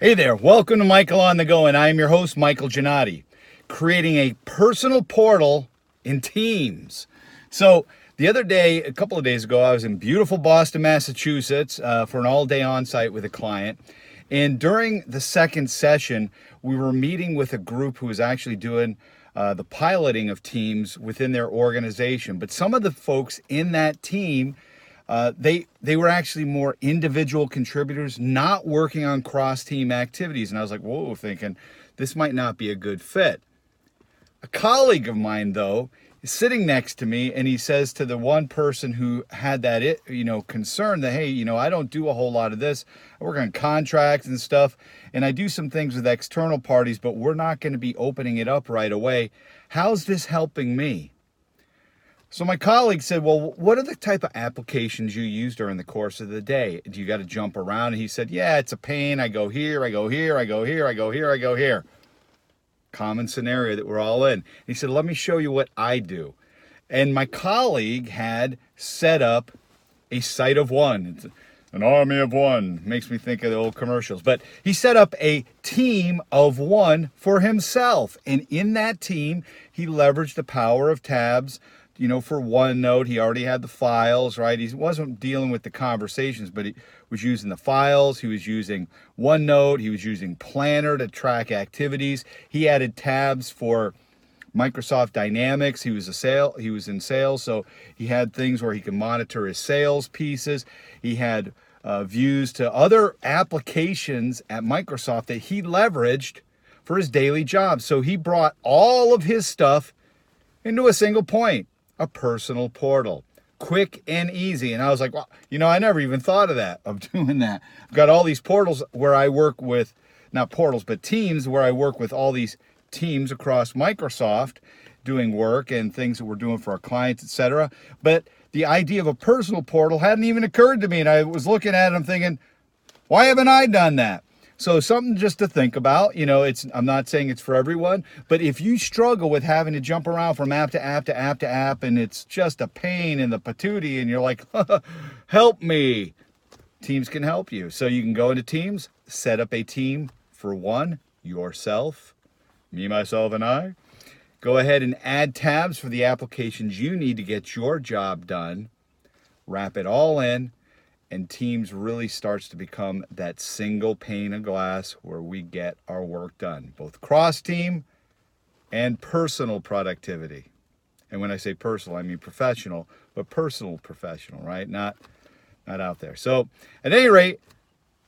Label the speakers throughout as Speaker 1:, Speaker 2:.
Speaker 1: Hey there, welcome to Michael on the Go, and I am your host, Michael Gannotti, creating a personal portal in Teams. So, the other day, a couple of days ago, I was in beautiful Boston, Massachusetts uh, for an all day on site with a client. And during the second session, we were meeting with a group who was actually doing uh, the piloting of teams within their organization. But some of the folks in that team, uh, they they were actually more individual contributors, not working on cross team activities. And I was like, whoa, thinking this might not be a good fit. A colleague of mine, though, is sitting next to me, and he says to the one person who had that it you know concern that hey, you know, I don't do a whole lot of this. I work on contracts and stuff, and I do some things with external parties, but we're not going to be opening it up right away. How's this helping me? So my colleague said, "Well, what are the type of applications you use during the course of the day? Do you got to jump around?" And he said, "Yeah, it's a pain. I go here, I go here, I go here, I go here, I go here." Common scenario that we're all in. He said, "Let me show you what I do." And my colleague had set up a site of one. It's an army of one. Makes me think of the old commercials. But he set up a team of one for himself. And in that team, he leveraged the power of tabs, you know, for OneNote, he already had the files, right? He wasn't dealing with the conversations, but he was using the files. He was using OneNote. He was using Planner to track activities. He added tabs for Microsoft Dynamics. He was a sale. He was in sales, so he had things where he could monitor his sales pieces. He had uh, views to other applications at Microsoft that he leveraged for his daily job. So he brought all of his stuff into a single point a personal portal. Quick and easy. And I was like, well, you know, I never even thought of that, of doing that. I've got all these portals where I work with, not portals, but teams where I work with all these teams across Microsoft doing work and things that we're doing for our clients, etc. But the idea of a personal portal hadn't even occurred to me. And I was looking at it, I'm thinking, why haven't I done that? So something just to think about. You know, it's I'm not saying it's for everyone, but if you struggle with having to jump around from app to app to app to app and it's just a pain in the patootie and you're like, help me. Teams can help you. So you can go into Teams, set up a team for one, yourself, me, myself, and I. Go ahead and add tabs for the applications you need to get your job done. Wrap it all in and teams really starts to become that single pane of glass where we get our work done, both cross team and personal productivity. And when I say personal, I mean professional, but personal professional, right? Not not out there. So, at any rate,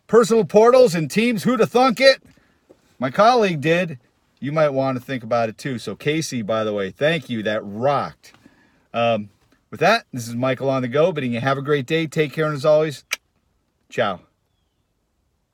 Speaker 1: personal portals and teams, who to thunk it? My colleague did. You might want to think about it too. So, Casey, by the way, thank you. That rocked. Um, with that, this is Michael on the go, bidding you have a great day. Take care, and as always, ciao.